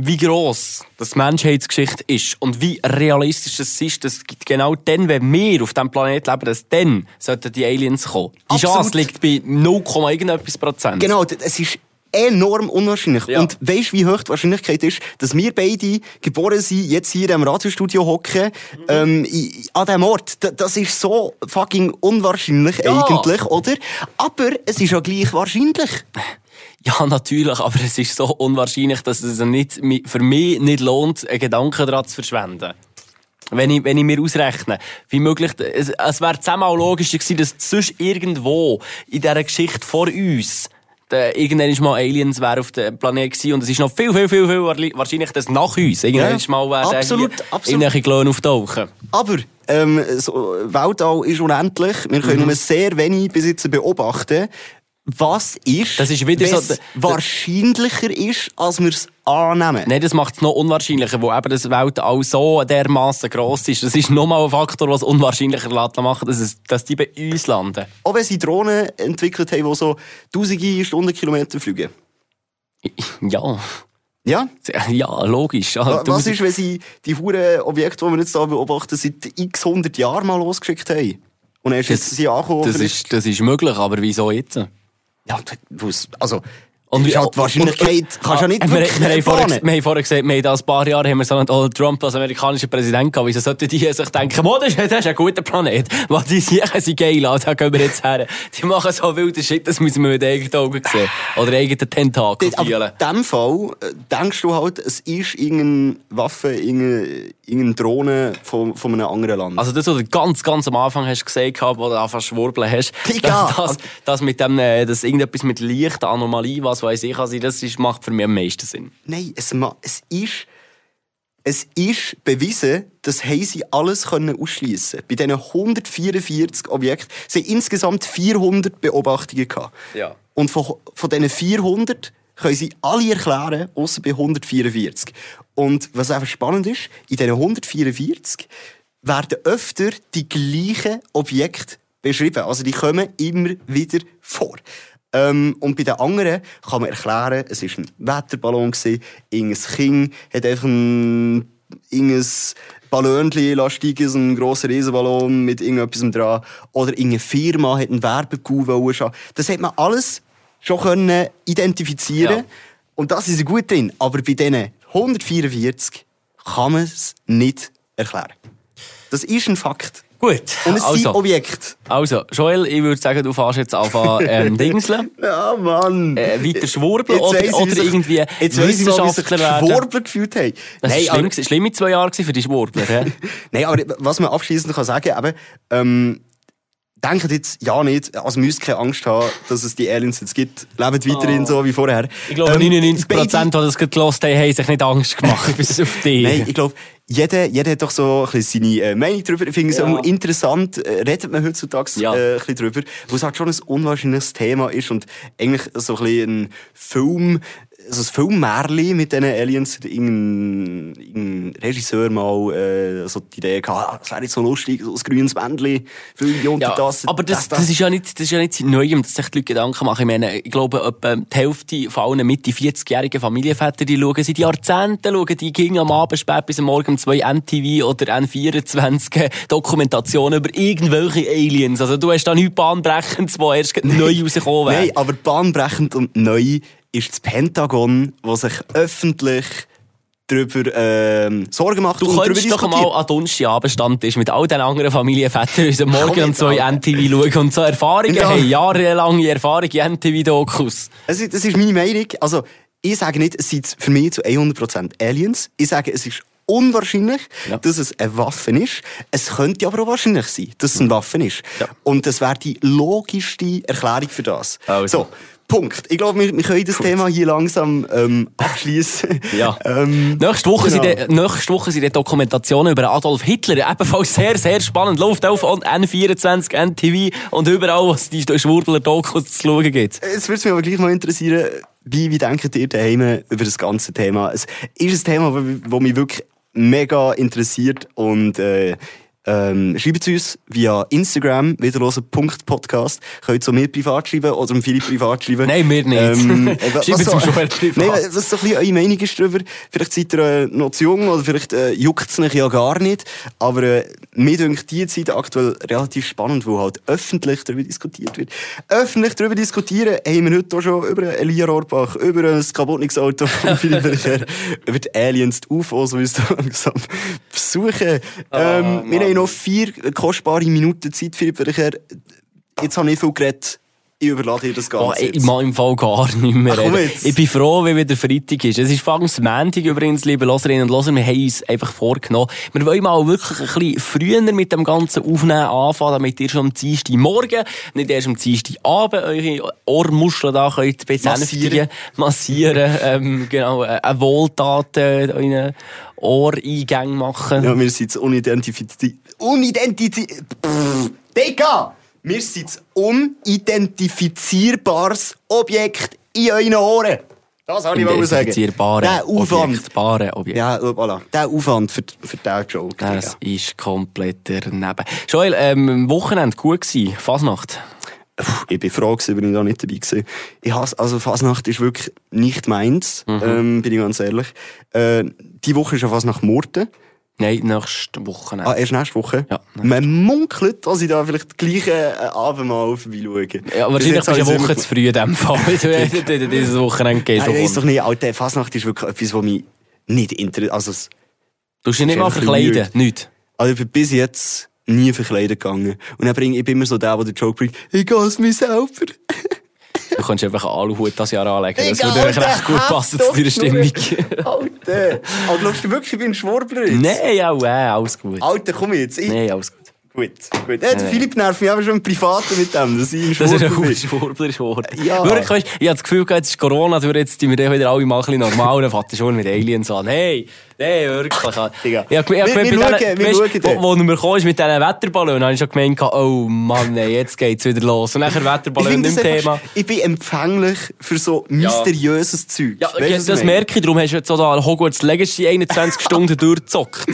[SPEAKER 1] wie gross das Menschheitsgeschichte ist und wie realistisch das ist, dass genau dann, wenn wir auf diesem Planet leben, dass dann sollten die Aliens kommen. Die
[SPEAKER 2] Absolut.
[SPEAKER 1] Chance liegt bei 0, irgendetwas Prozent.
[SPEAKER 2] Genau, es ist enorm unwahrscheinlich.
[SPEAKER 1] Ja.
[SPEAKER 2] Und weißt du, wie hoch die Wahrscheinlichkeit ist, dass wir beide geboren sind, jetzt hier im Radiostudio hocken,
[SPEAKER 1] Mhm.
[SPEAKER 2] ähm, an diesem Ort? D- Das ist so fucking unwahrscheinlich
[SPEAKER 1] Ja.
[SPEAKER 2] eigentlich, oder? Aber es ist ja gleich wahrscheinlich.
[SPEAKER 1] Ja, natürlich, aber es ist so unwahrscheinlich, dass es nicht, für mich nicht lohnt, einen Gedanken daran zu verschwenden. Wenn ich, wenn ich mir ausrechne, wie möglich, es, es wäre zehnmal logischer gewesen, dass sonst irgendwo in dieser Geschichte vor uns, der, irgendwann mal Aliens wäre auf dem Planet gewesen und es ist noch viel, viel, viel, viel wahrscheinlich, dass nach uns irgendwann
[SPEAKER 2] Ja,
[SPEAKER 1] mal werden
[SPEAKER 2] absolut,
[SPEAKER 1] hier
[SPEAKER 2] absolut.
[SPEAKER 1] irgendwelche Klone auftauchen.
[SPEAKER 2] Aber ähm, so, Weltall ist unendlich. Wir
[SPEAKER 1] Mhm.
[SPEAKER 2] können nur sehr wenig bis jetzt beobachten. Was ist,
[SPEAKER 1] Das ist wieder so-
[SPEAKER 2] wahrscheinlicher ist, als wir es annehmen?
[SPEAKER 1] Nein, das macht es noch unwahrscheinlicher, wo eben das Weltall so dermaßen gross ist. Das ist nochmal ein Faktor, was unwahrscheinlicher machen, dass, es, dass die bei uns landen.
[SPEAKER 2] Auch wenn sie Drohnen entwickelt haben, die so tausende Stundenkilometer fliegen.
[SPEAKER 1] Ja.
[SPEAKER 2] Ja?
[SPEAKER 1] Ja, logisch. Ja,
[SPEAKER 2] Was ist, wenn sie die huren Objekte, die wir jetzt hier beobachten, seit x hundert Jahren mal losgeschickt haben? Und dann ist jetzt sie angekommen.
[SPEAKER 1] das, ist, das ist möglich, aber wieso jetzt?
[SPEAKER 2] Ja, das- also...
[SPEAKER 1] Und
[SPEAKER 2] ist halt die Wahrscheinlichkeit, kannst du ja nicht
[SPEAKER 1] wir,
[SPEAKER 2] wirklich
[SPEAKER 1] wir, haben vorher, wir haben vorher gesagt, wir haben da ein paar Jahre haben wir so einen Donald Trump als amerikanischen Präsident gehabt. Wieso sollten die sich denken, oh, das, ist, das ist ein guter Planet. Weil die Siechen sind geil, da gehen wir jetzt her. Die machen so wilden Shit, das müssen wir mit eigenen Augen sehen. Oder eigenen Tentakel fühlen.
[SPEAKER 2] in diesem Fall äh, denkst du halt, es ist irgendeine Waffe, irgendeine, irgendeine Drohne von, von einem anderen Land.
[SPEAKER 1] Also das, was du ganz, ganz am Anfang hast gesagt hast, wo du anfängst schwurbeln hast,
[SPEAKER 2] Digga!
[SPEAKER 1] das, das mit dem, äh, das irgendetwas mit Licht, Anomalie, was weiß ich, also das ist, macht für mich am meisten Sinn.
[SPEAKER 2] Nein, es, es ist... Es ist bewiesen, dass sie alles können ausschließen. Bei diesen 144 Objekten sind insgesamt 400 Beobachtungen gehabt.
[SPEAKER 1] Ja.
[SPEAKER 2] Und von, von diesen 400 können sie alle erklären, außer bei 144. Und was einfach spannend ist, in diesen 144 werden öfter die gleichen Objekte beschrieben. Also die kommen immer wieder vor. Ähm, und bei den anderen kann man erklären, es war ein Wetterballon, irgendein Kind hat einfach ein, irgendein Ballonchen so ein grosser Riesenballon mit irgendetwas dran. Oder irgendeine Firma hat einen Werbekuh schauen. Das hat man alles schon können identifizieren
[SPEAKER 1] Ja.
[SPEAKER 2] Und das ist gut drin. Aber bei diesen 144 kann man es nicht erklären. Das ist ein Fakt.
[SPEAKER 1] Gut,
[SPEAKER 2] Und es sind
[SPEAKER 1] also,
[SPEAKER 2] Objekte.
[SPEAKER 1] also, Joel, ich würde sagen, du fährst jetzt anfangen, ähm, Dingseln,
[SPEAKER 2] Ja, Mann.
[SPEAKER 1] äh, weiter schwurbeln
[SPEAKER 2] Jetzt weiss ich,
[SPEAKER 1] oder, oder irgendwie
[SPEAKER 2] Jetzt
[SPEAKER 1] Wissenschaftler werden.
[SPEAKER 2] Schwurbler gefühlt haben.
[SPEAKER 1] Das
[SPEAKER 2] Nein, aber,
[SPEAKER 1] schlimm, schlimme zwei Jahre für die Schwurbler. hä?
[SPEAKER 2] nein, aber was man abschließend kann sagen kann, ähm, denkt jetzt ja nicht, also müsst keine Angst haben, dass es die Aliens jetzt gibt. Lebt weiterhin so wie vorher.
[SPEAKER 1] Oh. Ich glaube,
[SPEAKER 2] Ähm,
[SPEAKER 1] 99
[SPEAKER 2] beide-
[SPEAKER 1] Prozent, die das gehört haben, haben sich nicht Angst gemacht, bis auf dich.
[SPEAKER 2] Nein, ich glaube, jeder, jeder hat doch so ein bisschen seine äh, Meinung darüber. Ich finde es
[SPEAKER 1] Ja.
[SPEAKER 2] auch interessant, äh, redet man heutzutage
[SPEAKER 1] Ja.
[SPEAKER 2] äh, ein bisschen drüber, wo es halt schon ein unwahrscheinliches Thema ist und eigentlich so ein bisschen ein Film, so ein Filmmärchen mit diesen Aliens, hat irgendein, irgendein Regisseur mal äh, so die Idee gehabt, ah, das wäre jetzt so lustig, so ein grünes Bändchen, fliegen unter
[SPEAKER 1] Ja,
[SPEAKER 2] das,
[SPEAKER 1] aber das, das, ist ja nicht, das ist ja nicht seit Neuem, dass sich die Leute Gedanken machen. Ich meine, ich glaube, etwa die Hälfte von allen Mitte 40-jährigen Familienväter, die schauen seit Jahrzehnten, schauen die ging am Abend spät bis am Morgen um zwei NTV oder N24 Dokumentationen über irgendwelche Aliens. Also du hast da nichts Bahnbrechendes, wo erst neu rausgekommen wäre.
[SPEAKER 2] Nein, aber bahnbrechend und neu ist das Pentagon, das sich öffentlich darüber ähm, Sorgen macht
[SPEAKER 1] Du
[SPEAKER 2] und darüber diskutiert.
[SPEAKER 1] mal an Donnerstagabend Stammtisch mit all den anderen Familienvätern unseren Morgen
[SPEAKER 2] Komm
[SPEAKER 1] um zwei. NTV schauen und so Erfahrungen
[SPEAKER 2] Ja.
[SPEAKER 1] haben, jahrelange Erfahrung in NTV-Dokus.
[SPEAKER 2] Ist, das ist meine Meinung. Also, ich sage nicht, es sind für mich zu 100% Aliens. Ich sage, es ist unwahrscheinlich,
[SPEAKER 1] Ja.
[SPEAKER 2] dass es eine Waffe ist. Es könnte aber auch wahrscheinlich sein, dass es eine Waffe ist.
[SPEAKER 1] Ja.
[SPEAKER 2] Und das wäre die logischste Erklärung für das.
[SPEAKER 1] Also.
[SPEAKER 2] So, Punkt. Ich glaube, wir, wir können das Thema hier langsam ähm, abschließen.
[SPEAKER 1] Ja.
[SPEAKER 2] ähm,
[SPEAKER 1] Nächste Woche,
[SPEAKER 2] genau.
[SPEAKER 1] sind, die- nächste Woche sind die Dokumentationen über Adolf Hitler. Ebenfalls sehr, sehr spannend. Läuft auf N24, NTV und überall, was die Schwurbler-Dokus zu schauen gibt.
[SPEAKER 2] Es würde mich aber gleich mal interessieren, wie, wie denkt ihr daheim über das ganze Thema? Es ist ein Thema, das mich wirklich mega interessiert und äh, ähm, schreibt es uns via Instagram, wiederlosen.podcast. Könnt ihr mir privat schreiben oder dem Philipp privat schreiben.
[SPEAKER 1] Nein, wir nicht.
[SPEAKER 2] Ähm, äh,
[SPEAKER 1] Schreibt
[SPEAKER 2] so-
[SPEAKER 1] es schon privat.
[SPEAKER 2] Nein, was so ein bisschen eure Meinung ist darüber. Vielleicht seid ihr äh, noch zu jung oder vielleicht äh, juckt es euch ja gar nicht. Aber äh, mir denkt die Zeit aktuell relativ spannend, wo halt öffentlich darüber diskutiert wird. Öffentlich darüber diskutieren haben wir heute auch schon über Elia Rohrbach, über ein kaputtungsauto von Philipp Bercher, über die Aliens, die UFOs, die uns da langsam besuchen. ähm, wir haben noch vier kostbare Minuten Zeit, Philipp Bercher. Jetzt habe ich viel geredet. Ich überlade dir das Ganze.
[SPEAKER 1] Oh, ich
[SPEAKER 2] jetzt.
[SPEAKER 1] mag im Fall gar nicht mehr
[SPEAKER 2] Ach, jetzt.
[SPEAKER 1] Ich bin froh, wie wieder Freitag ist. Es ist fast Montag übrigens, liebe Loserinnen und Loser. Wir haben uns einfach vorgenommen, wir wollen mal wirklich ein bisschen früher mit dem ganzen Aufnehmen anfangen, damit ihr schon am Dienstag Morgen, nicht erst am Dienstag Abend, eure Ohrmuscheln da könnt besänftigen, massieren, ähm, genau, äh, eine Wohltat äh, in euren Ohreingängen machen.
[SPEAKER 2] Ja, wir sind unidentifiziert. Unidentifiziert. Digga! Wir sind ein unidentifizierbares Objekt in euren Ohren. Das soll ich mal sagen. Der Aufwand.
[SPEAKER 1] Objekt, bare Objekt.
[SPEAKER 2] Ja, voilà. Der Aufwand für, für diesen Joke.
[SPEAKER 1] Das
[SPEAKER 2] Digga.
[SPEAKER 1] ist komplett daneben. Joel, ähm, Wochenende gut gewesen, Fasnacht.
[SPEAKER 2] Ich bin froh, gewesen, bin ich da nicht dabei gewesen. Ich hasse, also Fasnacht ist wirklich nicht meins,
[SPEAKER 1] Mhm.
[SPEAKER 2] ähm, bin ich ganz ehrlich. Äh, die Woche ist ja Fasnacht Murten.
[SPEAKER 1] Nein, nächste Wochenende.
[SPEAKER 2] Ah, erst nächste Woche?
[SPEAKER 1] Ja,
[SPEAKER 2] Man munkelt, dass ich da vielleicht gleich äh, Abend mal vorbeischaue.
[SPEAKER 1] ja, wahrscheinlich bist du eine Woche zu früh in dem Fall. Du- du- Dieses Wochenende gehst
[SPEAKER 2] Nein, weiss doch nicht, Alter, Fasnacht ist wirklich etwas, was mich nicht interessiert. Also,
[SPEAKER 1] Du hast dich nicht mal verkleiden, nicht.
[SPEAKER 2] also ich bin bis jetzt nie verkleidet gegangen. Und dann bring, ich bin immer so der, der den Joke bringt, ich gehe es mir selber.
[SPEAKER 1] Du kannst einfach einen Aluhut das Jahr anlegen. Das
[SPEAKER 2] Egal,
[SPEAKER 1] würde
[SPEAKER 2] Alter,
[SPEAKER 1] recht gut passen zu deiner Stimmung.
[SPEAKER 2] Alter, aber glaubst du wirklich, ich bin ein Schwurbler jetzt?
[SPEAKER 1] Nein, auch, äh, alles gut.
[SPEAKER 2] Alter, komm jetzt. Ich,
[SPEAKER 1] Nein, alles gut.
[SPEAKER 2] Gut, gut. Äh, der Philipp nervt mich aber schon im Privaten mit dem, dass ich ein
[SPEAKER 1] Das ist ein
[SPEAKER 2] Schwurbler bin.
[SPEAKER 1] Schwurbler geworden.
[SPEAKER 2] Ja.
[SPEAKER 1] Wirklich, weißt, ich habe das Gefühl, jetzt ist Corona, jetzt sind wir wieder alle mal ein bisschen normal, dann schon mit Aliens an. Hey, nee, wirklich.
[SPEAKER 2] Digga.
[SPEAKER 1] Ich ich
[SPEAKER 2] Wir- wir schauen,
[SPEAKER 1] denen-
[SPEAKER 2] wir schauen
[SPEAKER 1] wo, ist mit diesen Wetterballon, habe ich schon gemeint, oh Mann, nee, jetzt geht's wieder los. Und nachher
[SPEAKER 2] Ich,
[SPEAKER 1] Wetterballon im
[SPEAKER 2] einfach-
[SPEAKER 1] Thema.
[SPEAKER 2] ich bin empfänglich für so mysteriöses Zeug.
[SPEAKER 1] Ja,
[SPEAKER 2] Weisst du, was
[SPEAKER 1] das merke ich, darum hast du jetzt so da Hogwarts Legacy 21 Stunden durchgezockt.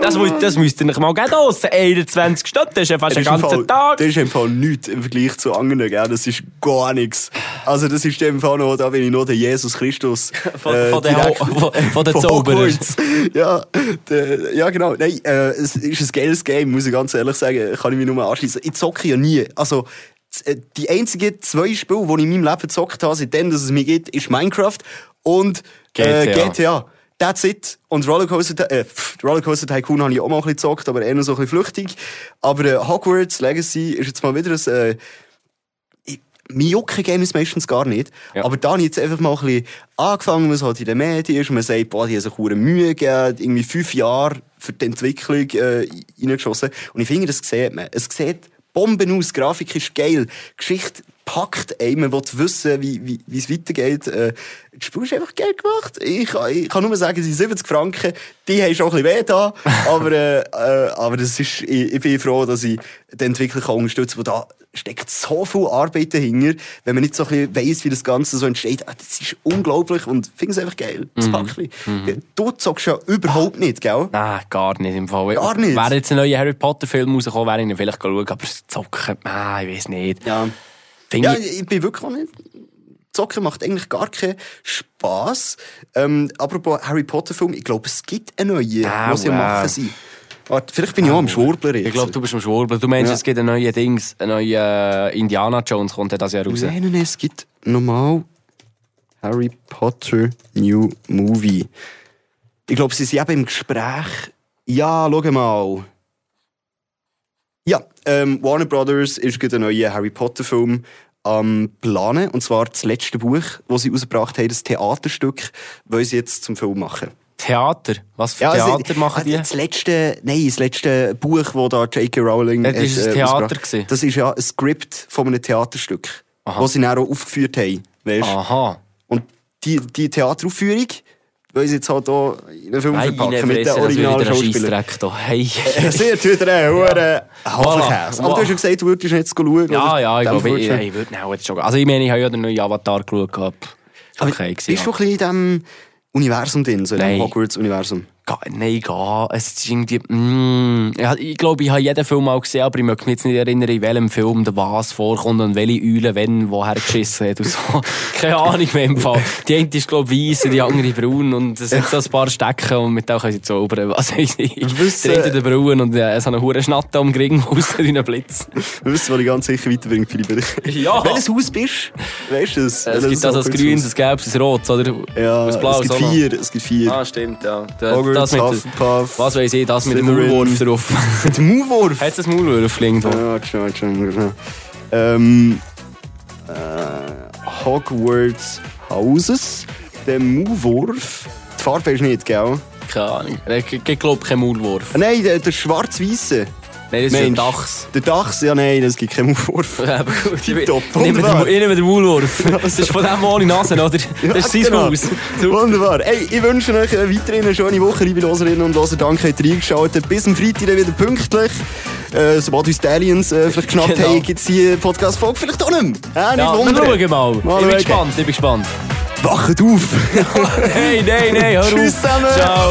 [SPEAKER 1] Das, muss, das müsst ihr nicht mal geben lassen. 21 Stunden, das ist ja fast ein ganzer
[SPEAKER 2] Fall,
[SPEAKER 1] Tag.
[SPEAKER 2] das ist im Fall nichts im Vergleich zu anderen, gell? Das ist gar nichts. Also, das ist im Fall noch, da bin ich noch der Jesus Christus.
[SPEAKER 1] Von- von den Ho- von- von den Zauberern.
[SPEAKER 2] Ja, der, ja, genau. Nein, äh, es ist ein geiles Game, muss ich ganz ehrlich sagen. Kann ich mich nur anschließen. Ich zocke ja nie. Also, äh, die einzigen zwei Spiele, die ich in meinem Leben gezockt habe, seitdem dass es mich gibt, ist Minecraft und Äh,
[SPEAKER 1] GTA.
[SPEAKER 2] GTA. That's it. Und Rollercoaster, äh, Rollercoaster Tycoon habe ich auch mal ein bisschen gezockt, aber eher noch so ein bisschen flüchtig. Aber äh, Hogwarts Legacy ist jetzt mal wieder ein, äh, mir jucken Games meistens gar nicht.
[SPEAKER 1] Ja.
[SPEAKER 2] Aber da habe ich jetzt einfach mal ein bisschen angefangen, was halt in den Medien ist. Und man sagt, boah, die haben sich Mühe gegeben, irgendwie fünf Jahre für die Entwicklung äh, reingeschossen. Und ich finde, das sieht man. Es sieht Bomben aus, Grafik ist geil, Geschichte packt einen, man will wissen, wie, wie, wie es weitergeht. Äh, das Spiel ist einfach geil gemacht. Ich, ich kann nur sagen, die 70 Franken, die haben schon ein bisschen weh da, aber, äh, äh, aber das ist, ich, ich bin froh, dass ich den Entwickler unterstützen kann, da steckt so viel Arbeit dahinter, wenn man nicht so ein bisschen weiss, wie das Ganze so entsteht. Ah, das ist unglaublich und finde es einfach geil. Das
[SPEAKER 1] Mhm.
[SPEAKER 2] packt mich. Du zockst ja überhaupt nicht, gell?
[SPEAKER 1] Nein, gar nicht im Fall.
[SPEAKER 2] Gar nicht?
[SPEAKER 1] Wäre jetzt ein neuer Harry Potter Film rausgekommen, wäre ich ihn vielleicht schauen, aber Zocken, nein, ich weiß nicht.
[SPEAKER 2] Ja. Ja,
[SPEAKER 1] ich,
[SPEAKER 2] ich bin wirklich auch nicht. Zocken macht eigentlich gar keinen Spass. Ähm, apropos Harry Potter Film, ich glaube, es gibt einen neuen,
[SPEAKER 1] Ah,
[SPEAKER 2] am
[SPEAKER 1] wow.
[SPEAKER 2] machen sind. Warte, vielleicht bin ich auch am Schwurbler jetzt.
[SPEAKER 1] ich glaube, du bist am Schwurbel. Du meinst,
[SPEAKER 2] Ja.
[SPEAKER 1] es gibt ein neues Dings, ein neuer äh, Indiana Jones kommt das Jahr raus.
[SPEAKER 2] Nein, nein, nein, es gibt normal Harry Potter New Movie. Ich glaube, sie sind eben im Gespräch. Ja, schau mal. Ja, ähm, Warner Brothers ist gerade ein neuer Harry Potter Film am Planen. Und zwar das letzte Buch, das sie rausgebracht haben, das Theaterstück, wollen sie jetzt zum Film machen.
[SPEAKER 1] Theater? Was für
[SPEAKER 2] also,
[SPEAKER 1] Theater machen die?
[SPEAKER 2] Das letzte, nein, das letzte Buch, das da J.K. Rowling
[SPEAKER 1] Das ist
[SPEAKER 2] hat,
[SPEAKER 1] ein
[SPEAKER 2] äh,
[SPEAKER 1] Theater gewesen.
[SPEAKER 2] Das ist ja ein Skript von einem Theaterstück,
[SPEAKER 1] Aha.
[SPEAKER 2] das sie dann auch aufgeführt haben. Weißt?
[SPEAKER 1] Aha.
[SPEAKER 2] Und die, die Theateraufführung wollen sie jetzt halt auch in einen Film
[SPEAKER 1] Meine
[SPEAKER 2] verpacken mit den
[SPEAKER 1] wird wieder
[SPEAKER 2] originalen
[SPEAKER 1] ein
[SPEAKER 2] Schauspielern.
[SPEAKER 1] Hey.
[SPEAKER 2] Sehr tut er auch, hure Haferkäse.
[SPEAKER 1] Voilà.
[SPEAKER 2] Aber du hast ja gesagt, du würdest jetzt schauen.
[SPEAKER 1] Ja, ja, ich
[SPEAKER 2] Dem
[SPEAKER 1] glaube, ich, ich würde schon gehen. Also ich meine, ich habe ja den neuen Avatar geschaut. Ist
[SPEAKER 2] Aber
[SPEAKER 1] Okay,
[SPEAKER 2] bist du ein bisschen in diesem Universum drin, so in Hogwarts-Universum?
[SPEAKER 1] Nein, geh. Es ist irgendwie. Mm, ja, ich glaube, ich habe jeden Film mal gesehen, aber ich möchte mich jetzt nicht erinnern, in welchem Film der was vorkommt und welche Eule wenn woher geschissen hat. Und so. Keine Ahnung mehr im Fall. Die eine ist, glaube ich, weiss, die andere braun und es sind so ein paar Stecken und mit denen können sie zaubern. Was weiß ich. Der eine der braun und äh, so eine hure Schnatte am Gring aus ein Blitz.
[SPEAKER 2] Du weißt, was ich ganz sicher weiterbringt, Philipp.
[SPEAKER 1] Ja.
[SPEAKER 2] Welches Haus bist du? Weißt du das?
[SPEAKER 1] Es gibt also ein grünes, ein gelbes, ein rotes, oder?
[SPEAKER 2] Ja,
[SPEAKER 1] ein blaues
[SPEAKER 2] es gibt vier. Es gibt vier.
[SPEAKER 1] Ah, stimmt, ja. Da- das mit,
[SPEAKER 2] Hufflepuff.
[SPEAKER 1] was weiß ich, das mit dem. Maulwurf drauf.
[SPEAKER 2] Mit dem Maulwurf.
[SPEAKER 1] Hat es ein Maulwurf irgendwo?
[SPEAKER 2] Ja, schau, schau, schau. Ähm, äh, Hogwarts Houses, der Maulwurf. Die Farbe ist nicht, gell?
[SPEAKER 1] Keine Ahnung. Ich, glaube kein Maulwurf.
[SPEAKER 2] Nein, der, der schwarz-weiße.
[SPEAKER 1] Nein, das ist ein
[SPEAKER 2] Mensch.
[SPEAKER 1] Dachs.
[SPEAKER 2] Der Dachs, ja, nein, das gibt keinen Maulwurf.
[SPEAKER 1] Aber gut, ich nehme den, den Maulwurf. Das ist von dem ohne Nase, oder? Das ist sein
[SPEAKER 2] genau.
[SPEAKER 1] Haus.
[SPEAKER 2] Wunderbar. Ey, ich wünsche euch weiterhin eine schöne Woche, liebe Loserinnen und Loser. Danke, habt ihr eingeschaltet. Bis am Freitag wieder pünktlich. Äh, sobald uns die Aliens äh, vielleicht geschnappt
[SPEAKER 1] Genau.
[SPEAKER 2] haben, gibt es die Podcast-Folge vielleicht auch nicht mehr. Äh, nicht
[SPEAKER 1] Ja, wir mal.
[SPEAKER 2] Mal
[SPEAKER 1] ich bin gespannt, ich bin gespannt.
[SPEAKER 2] Wacht auf!
[SPEAKER 1] Hey, nein, nein, hör auf.
[SPEAKER 2] Tschüss zusammen.
[SPEAKER 1] Ciao.